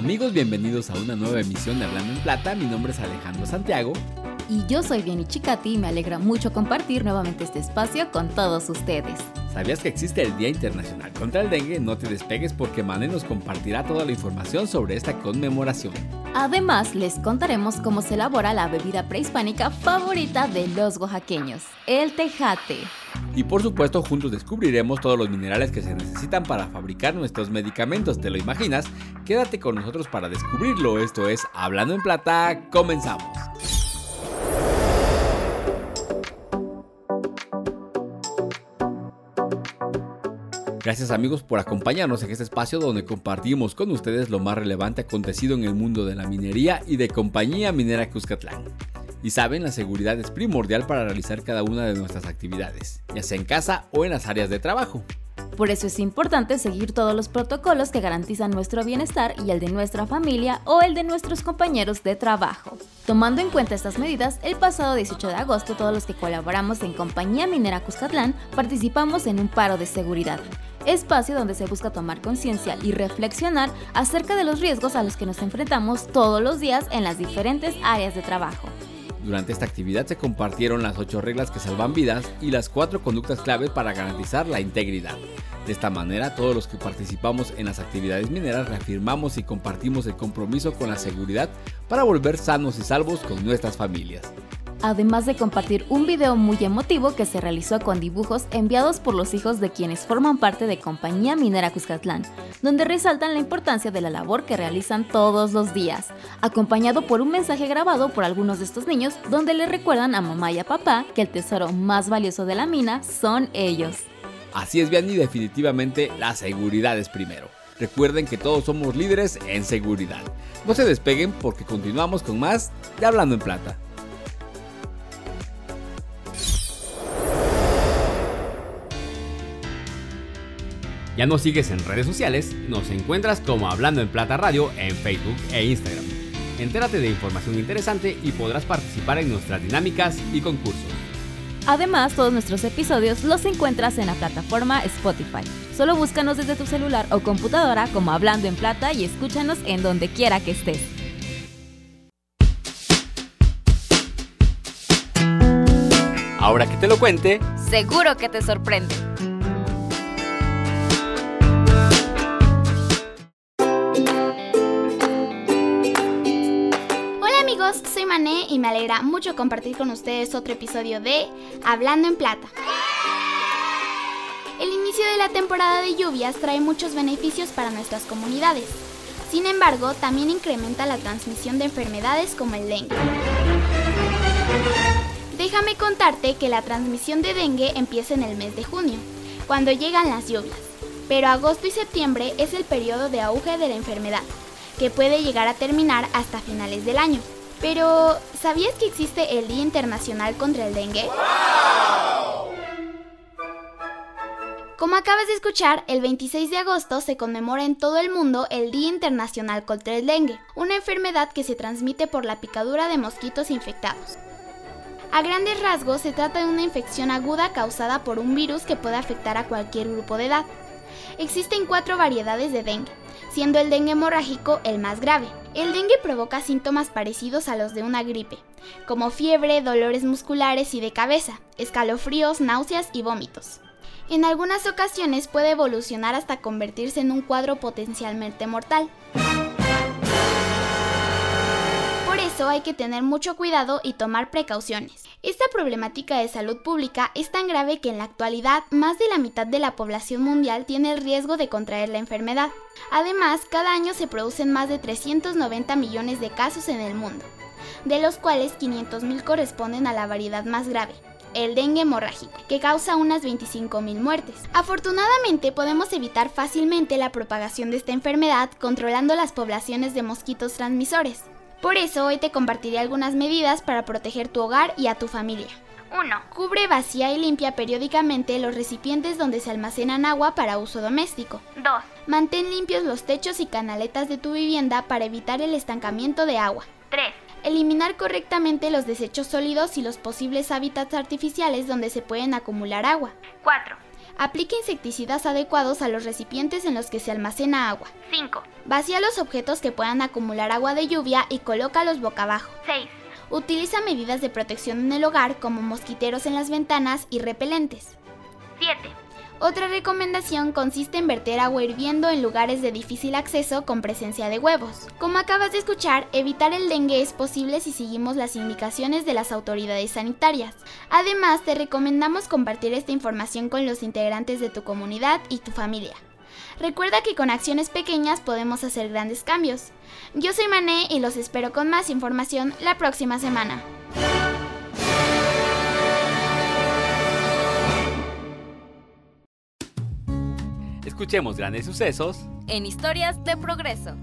Amigos, bienvenidos a una nueva emisión de Hablando en Plata. Mi nombre es Alejandro Santiago. Y yo soy Vieni Chicati y me alegra mucho compartir nuevamente este espacio con todos ustedes. ¿Sabías que existe el Día Internacional contra el Dengue? No te despegues porque Mane nos compartirá toda la información sobre esta conmemoración. Además, les contaremos cómo se elabora la bebida prehispánica favorita de los oaxaqueños, el tejate. Y por supuesto, juntos descubriremos todos los minerales que se necesitan para fabricar nuestros medicamentos. ¿Te lo imaginas? Quédate con nosotros para descubrirlo. Esto es Hablando en Plata. Comenzamos. Gracias amigos por acompañarnos en este espacio donde compartimos con ustedes lo más relevante acontecido en el mundo de la minería y de compañía minera Cuscatlán. Y saben, la seguridad es primordial para realizar cada una de nuestras actividades, ya sea en casa o en las áreas de trabajo. Por eso es importante seguir todos los protocolos que garantizan nuestro bienestar y el de nuestra familia o el de nuestros compañeros de trabajo. Tomando en cuenta estas medidas, el pasado 18 de agosto todos los que colaboramos en Compañía Minera Cuscatlán participamos en un paro de seguridad, espacio donde se busca tomar conciencia y reflexionar acerca de los riesgos a los que nos enfrentamos todos los días en las diferentes áreas de trabajo. Durante esta actividad se compartieron las ocho reglas que salvan vidas y las cuatro conductas claves para garantizar la integridad. De esta manera, todos los que participamos en las actividades mineras reafirmamos y compartimos el compromiso con la seguridad para volver sanos y salvos con nuestras familias además de compartir un video muy emotivo que se realizó con dibujos enviados por los hijos de quienes forman parte de Compañía Minera Cuscatlán, donde resaltan la importancia de la labor que realizan todos los días, acompañado por un mensaje grabado por algunos de estos niños donde le recuerdan a mamá y a papá que el tesoro más valioso de la mina son ellos. Así es, bien y definitivamente la seguridad es primero. Recuerden que todos somos líderes en seguridad. No se despeguen porque continuamos con más de Hablando en Plata. Ya nos sigues en redes sociales, nos encuentras como Hablando en Plata Radio en Facebook e Instagram. Entérate de información interesante y podrás participar en nuestras dinámicas y concursos. Además, todos nuestros episodios los encuentras en la plataforma Spotify. Solo búscanos desde tu celular o computadora como Hablando en Plata y escúchanos en donde quiera que estés. Ahora que te lo cuente, seguro que te sorprende. Soy Mané y me alegra mucho compartir con ustedes otro episodio de Hablando en Plata. El inicio de la temporada de lluvias trae muchos beneficios para nuestras comunidades. Sin embargo, también incrementa la transmisión de enfermedades como el dengue. Déjame contarte que la transmisión de dengue empieza en el mes de junio, cuando llegan las lluvias, pero agosto y septiembre es el periodo de auge de la enfermedad, que puede llegar a terminar hasta finales del año. Pero, ¿sabías que existe el Día Internacional contra el Dengue? Como acabas de escuchar, el 26 de agosto se conmemora en todo el mundo el Día Internacional contra el Dengue, una enfermedad que se transmite por la picadura de mosquitos infectados. A grandes rasgos se trata de una infección aguda causada por un virus que puede afectar a cualquier grupo de edad. Existen cuatro variedades de dengue, siendo el dengue hemorrágico el más grave. El dengue provoca síntomas parecidos a los de una gripe, como fiebre, dolores musculares y de cabeza, escalofríos, náuseas y vómitos. En algunas ocasiones puede evolucionar hasta convertirse en un cuadro potencialmente mortal. Hay que tener mucho cuidado y tomar precauciones. Esta problemática de salud pública es tan grave que en la actualidad más de la mitad de la población mundial tiene el riesgo de contraer la enfermedad. Además, cada año se producen más de 390 millones de casos en el mundo, de los cuales 500.000 corresponden a la variedad más grave, el dengue hemorrágico, que causa unas 25.000 muertes. Afortunadamente podemos evitar fácilmente la propagación de esta enfermedad controlando las poblaciones de mosquitos transmisores. Por eso hoy te compartiré algunas medidas para proteger tu hogar y a tu familia. 1. Cubre, vacía y limpia periódicamente los recipientes donde se almacenan agua para uso doméstico. 2. Mantén limpios los techos y canaletas de tu vivienda para evitar el estancamiento de agua. 3. Eliminar correctamente los desechos sólidos y los posibles hábitats artificiales donde se pueden acumular agua. 4. Aplica insecticidas adecuados a los recipientes en los que se almacena agua. 5. Vacía los objetos que puedan acumular agua de lluvia y colócalos boca abajo. 6. Utiliza medidas de protección en el hogar como mosquiteros en las ventanas y repelentes. 7. Otra recomendación consiste en verter agua hirviendo en lugares de difícil acceso con presencia de huevos. Como acabas de escuchar, evitar el dengue es posible si seguimos las indicaciones de las autoridades sanitarias. Además, te recomendamos compartir esta información con los integrantes de tu comunidad y tu familia. Recuerda que con acciones pequeñas podemos hacer grandes cambios. Yo soy Mané y los espero con más información la próxima semana. Escuchemos grandes sucesos en historias de progreso.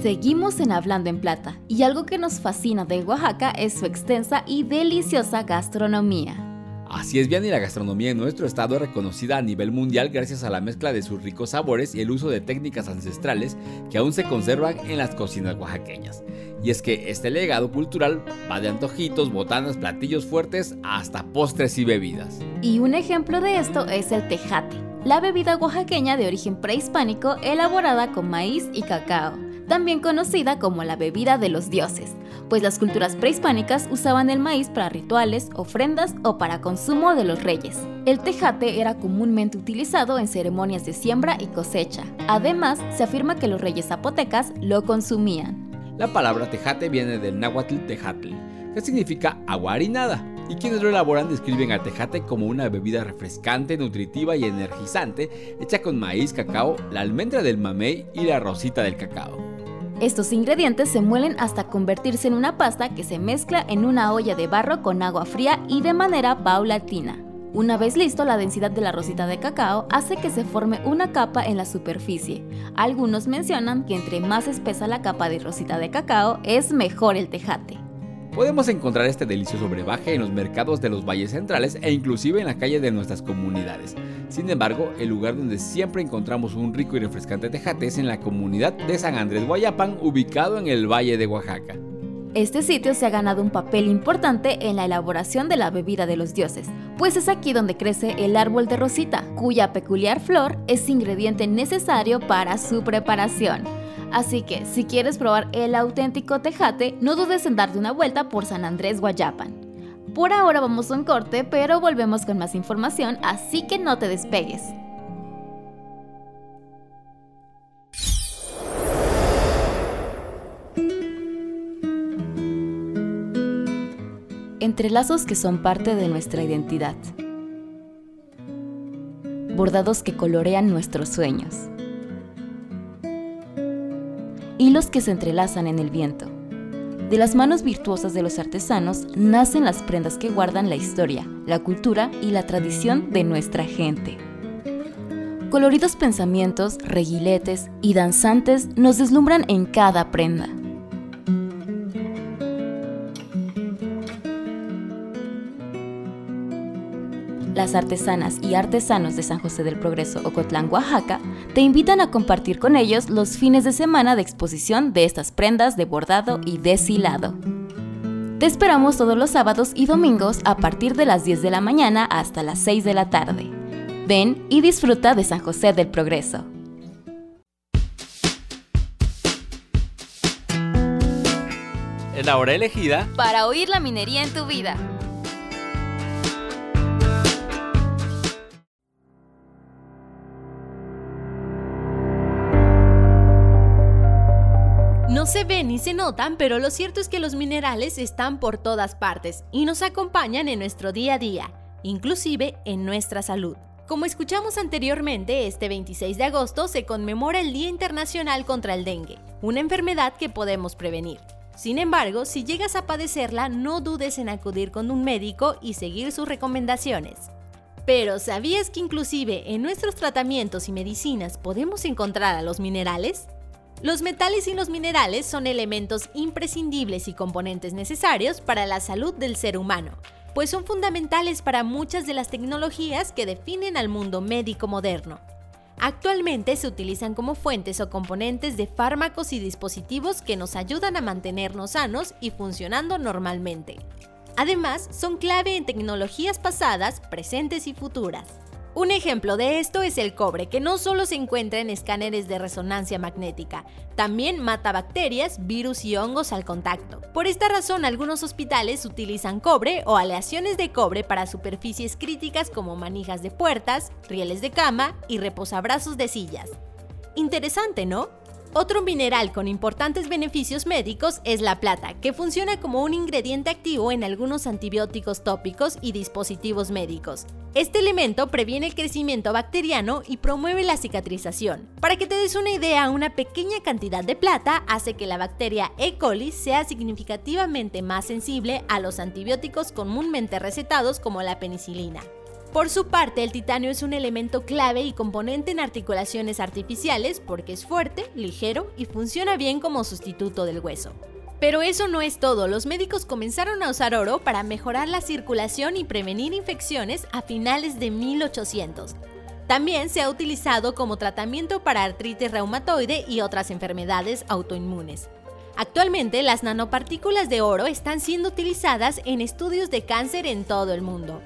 Seguimos en Hablando en Plata y algo que nos fascina de Oaxaca es su extensa y deliciosa gastronomía. Así es bien y la gastronomía en nuestro estado es reconocida a nivel mundial gracias a la mezcla de sus ricos sabores y el uso de técnicas ancestrales que aún se conservan en las cocinas oaxaqueñas. Y es que este legado cultural va de antojitos, botanas, platillos fuertes hasta postres y bebidas. Y un ejemplo de esto es el tejate, la bebida oaxaqueña de origen prehispánico elaborada con maíz y cacao, también conocida como la bebida de los dioses pues las culturas prehispánicas usaban el maíz para rituales, ofrendas o para consumo de los reyes. El tejate era comúnmente utilizado en ceremonias de siembra y cosecha. Además, se afirma que los reyes zapotecas lo consumían. La palabra tejate viene del náhuatl tejatl, que significa agua harinada, y quienes lo elaboran describen al tejate como una bebida refrescante, nutritiva y energizante, hecha con maíz, cacao, la almendra del mamey y la rosita del cacao. Estos ingredientes se muelen hasta convertirse en una pasta que se mezcla en una olla de barro con agua fría y de manera paulatina. Una vez listo, la densidad de la rosita de cacao hace que se forme una capa en la superficie. Algunos mencionan que entre más espesa la capa de rosita de cacao, es mejor el tejate. Podemos encontrar este delicioso brebaje en los mercados de los valles centrales e inclusive en la calle de nuestras comunidades. Sin embargo, el lugar donde siempre encontramos un rico y refrescante tejate es en la comunidad de San Andrés Guayapán, ubicado en el Valle de Oaxaca. Este sitio se ha ganado un papel importante en la elaboración de la bebida de los dioses, pues es aquí donde crece el árbol de rosita, cuya peculiar flor es ingrediente necesario para su preparación. Así que si quieres probar el auténtico tejate, no dudes en darte una vuelta por San Andrés Guayapan. Por ahora vamos a un corte, pero volvemos con más información, así que no te despegues. Entrelazos que son parte de nuestra identidad. Bordados que colorean nuestros sueños hilos que se entrelazan en el viento. De las manos virtuosas de los artesanos nacen las prendas que guardan la historia, la cultura y la tradición de nuestra gente. Coloridos pensamientos, reguiletes y danzantes nos deslumbran en cada prenda. Las artesanas y artesanos de San José del Progreso, Ocotlán, Oaxaca, te invitan a compartir con ellos los fines de semana de exposición de estas prendas de bordado y deshilado. Te esperamos todos los sábados y domingos a partir de las 10 de la mañana hasta las 6 de la tarde. Ven y disfruta de San José del Progreso. Es la hora elegida para oír la minería en tu vida. Se ven ni se notan, pero lo cierto es que los minerales están por todas partes y nos acompañan en nuestro día a día, inclusive en nuestra salud. Como escuchamos anteriormente, este 26 de agosto se conmemora el Día Internacional contra el Dengue, una enfermedad que podemos prevenir. Sin embargo, si llegas a padecerla, no dudes en acudir con un médico y seguir sus recomendaciones. Pero ¿sabías que inclusive en nuestros tratamientos y medicinas podemos encontrar a los minerales? Los metales y los minerales son elementos imprescindibles y componentes necesarios para la salud del ser humano, pues son fundamentales para muchas de las tecnologías que definen al mundo médico moderno. Actualmente se utilizan como fuentes o componentes de fármacos y dispositivos que nos ayudan a mantenernos sanos y funcionando normalmente. Además, son clave en tecnologías pasadas, presentes y futuras. Un ejemplo de esto es el cobre, que no solo se encuentra en escáneres de resonancia magnética, también mata bacterias, virus y hongos al contacto. Por esta razón, algunos hospitales utilizan cobre o aleaciones de cobre para superficies críticas como manijas de puertas, rieles de cama y reposabrazos de sillas. Interesante, ¿no? Otro mineral con importantes beneficios médicos es la plata, que funciona como un ingrediente activo en algunos antibióticos tópicos y dispositivos médicos. Este elemento previene el crecimiento bacteriano y promueve la cicatrización. Para que te des una idea, una pequeña cantidad de plata hace que la bacteria E. coli sea significativamente más sensible a los antibióticos comúnmente recetados como la penicilina. Por su parte, el titanio es un elemento clave y componente en articulaciones artificiales porque es fuerte, ligero y funciona bien como sustituto del hueso. Pero eso no es todo, los médicos comenzaron a usar oro para mejorar la circulación y prevenir infecciones a finales de 1800. También se ha utilizado como tratamiento para artritis reumatoide y otras enfermedades autoinmunes. Actualmente las nanopartículas de oro están siendo utilizadas en estudios de cáncer en todo el mundo.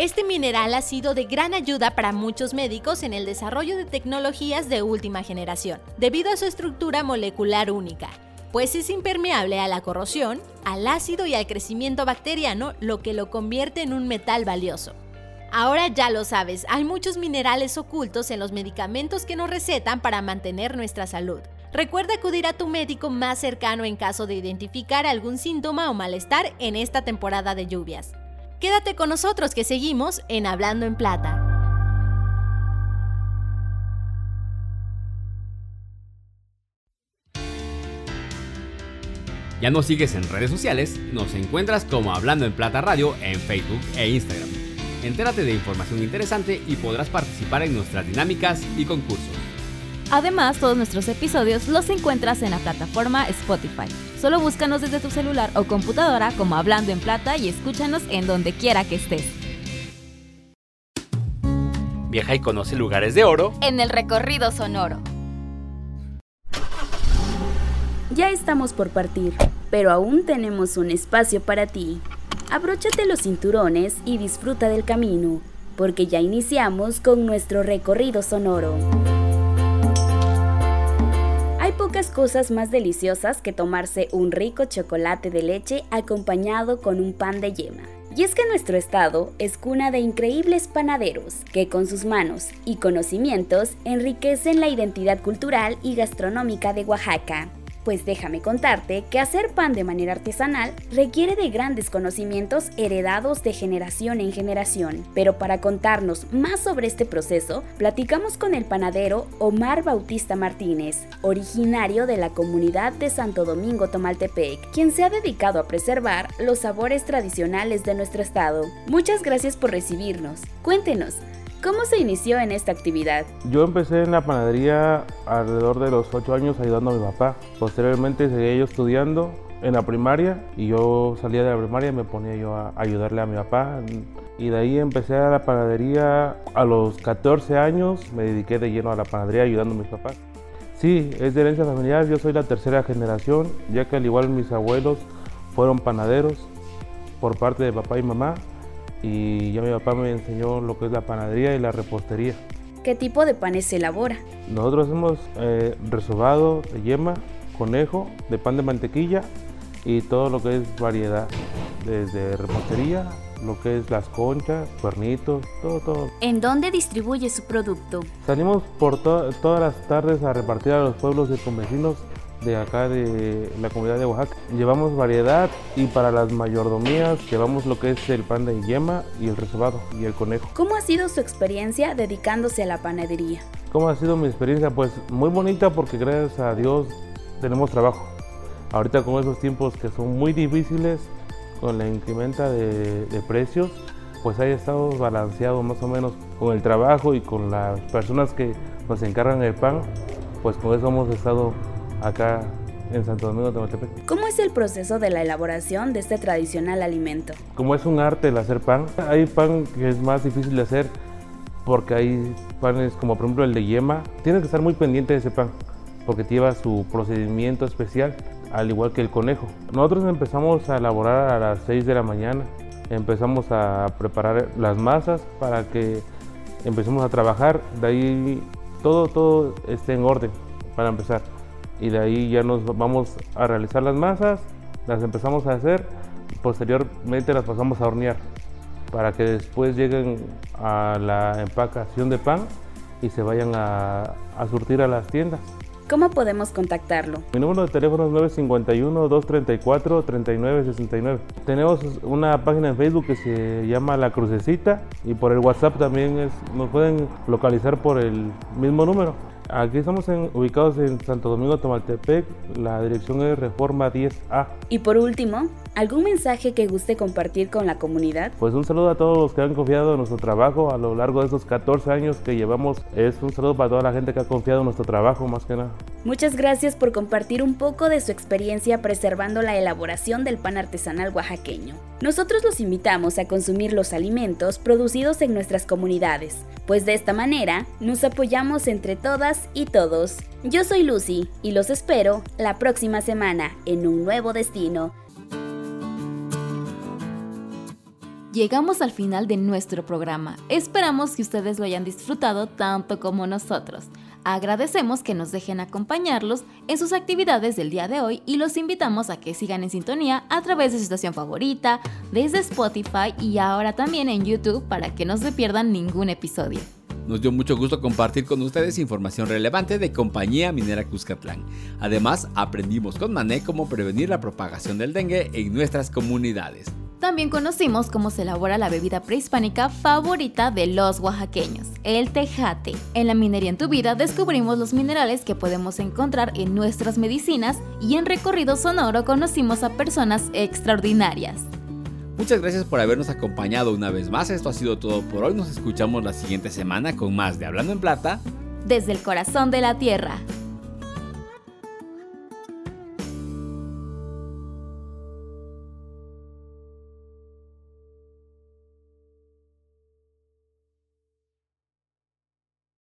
Este mineral ha sido de gran ayuda para muchos médicos en el desarrollo de tecnologías de última generación, debido a su estructura molecular única, pues es impermeable a la corrosión, al ácido y al crecimiento bacteriano, lo que lo convierte en un metal valioso. Ahora ya lo sabes, hay muchos minerales ocultos en los medicamentos que nos recetan para mantener nuestra salud. Recuerda acudir a tu médico más cercano en caso de identificar algún síntoma o malestar en esta temporada de lluvias. Quédate con nosotros que seguimos en Hablando en Plata. Ya nos sigues en redes sociales, nos encuentras como Hablando en Plata Radio en Facebook e Instagram. Entérate de información interesante y podrás participar en nuestras dinámicas y concursos. Además, todos nuestros episodios los encuentras en la plataforma Spotify. Solo búscanos desde tu celular o computadora como Hablando en Plata y escúchanos en donde quiera que estés. Viaja y conoce lugares de oro en el recorrido sonoro. Ya estamos por partir, pero aún tenemos un espacio para ti. Abróchate los cinturones y disfruta del camino, porque ya iniciamos con nuestro recorrido sonoro pocas cosas más deliciosas que tomarse un rico chocolate de leche acompañado con un pan de yema. Y es que nuestro estado es cuna de increíbles panaderos que con sus manos y conocimientos enriquecen la identidad cultural y gastronómica de Oaxaca. Pues déjame contarte que hacer pan de manera artesanal requiere de grandes conocimientos heredados de generación en generación. Pero para contarnos más sobre este proceso, platicamos con el panadero Omar Bautista Martínez, originario de la comunidad de Santo Domingo Tomaltepec, quien se ha dedicado a preservar los sabores tradicionales de nuestro estado. Muchas gracias por recibirnos. Cuéntenos, ¿Cómo se inició en esta actividad? Yo empecé en la panadería alrededor de los 8 años ayudando a mi papá. Posteriormente seguí yo estudiando en la primaria y yo salía de la primaria y me ponía yo a ayudarle a mi papá. Y de ahí empecé a la panadería a los 14 años, me dediqué de lleno a la panadería ayudando a mis papás. Sí, es de herencia familiar, yo soy la tercera generación, ya que al igual mis abuelos fueron panaderos por parte de papá y mamá y ya mi papá me enseñó lo que es la panadería y la repostería. ¿Qué tipo de panes se elabora? Nosotros hacemos eh, resobado de yema, conejo, de pan de mantequilla y todo lo que es variedad, desde repostería, lo que es las conchas, cuernitos, todo, todo. ¿En dónde distribuye su producto? Salimos por todas las tardes a repartir a los pueblos y convecinos de acá de la comunidad de Oaxaca. Llevamos variedad y para las mayordomías llevamos lo que es el pan de yema y el resobado y el conejo. ¿Cómo ha sido su experiencia dedicándose a la panadería? ¿Cómo ha sido mi experiencia? Pues muy bonita porque gracias a Dios tenemos trabajo. Ahorita con esos tiempos que son muy difíciles, con la incrementa de, de precios, pues ahí estado balanceado más o menos con el trabajo y con las personas que nos encargan el pan, pues con eso hemos estado acá en Santo Domingo Tematepec. ¿Cómo es el proceso de la elaboración de este tradicional alimento? Como es un arte el hacer pan, hay pan que es más difícil de hacer porque hay panes como por ejemplo el de yema. Tienes que estar muy pendiente de ese pan porque lleva su procedimiento especial al igual que el conejo. Nosotros empezamos a elaborar a las 6 de la mañana. Empezamos a preparar las masas para que empecemos a trabajar. De ahí todo, todo esté en orden para empezar. Y de ahí ya nos vamos a realizar las masas, las empezamos a hacer, posteriormente las pasamos a hornear para que después lleguen a la empacación de pan y se vayan a, a surtir a las tiendas. ¿Cómo podemos contactarlo? Mi número de teléfono es 951-234-3969. Tenemos una página en Facebook que se llama La Crucecita y por el WhatsApp también es, nos pueden localizar por el mismo número. Aquí estamos ubicados en Santo Domingo Tomaltepec, la dirección es Reforma 10A. Y por último, ¿algún mensaje que guste compartir con la comunidad? Pues un saludo a todos los que han confiado en nuestro trabajo a lo largo de esos 14 años que llevamos. Es un saludo para toda la gente que ha confiado en nuestro trabajo más que nada. Muchas gracias por compartir un poco de su experiencia preservando la elaboración del pan artesanal oaxaqueño. Nosotros los invitamos a consumir los alimentos producidos en nuestras comunidades, pues de esta manera nos apoyamos entre todas y todos. Yo soy Lucy y los espero la próxima semana en un nuevo destino. Llegamos al final de nuestro programa. Esperamos que ustedes lo hayan disfrutado tanto como nosotros. Agradecemos que nos dejen acompañarlos en sus actividades del día de hoy y los invitamos a que sigan en sintonía a través de su estación favorita, desde Spotify y ahora también en YouTube para que no se pierdan ningún episodio. Nos dio mucho gusto compartir con ustedes información relevante de Compañía Minera Cuscatlán. Además, aprendimos con Mané cómo prevenir la propagación del dengue en nuestras comunidades. También conocimos cómo se elabora la bebida prehispánica favorita de los oaxaqueños, el tejate. En la minería en tu vida descubrimos los minerales que podemos encontrar en nuestras medicinas y en recorrido sonoro conocimos a personas extraordinarias. Muchas gracias por habernos acompañado una vez más. Esto ha sido todo por hoy. Nos escuchamos la siguiente semana con más de Hablando en Plata. Desde el corazón de la Tierra.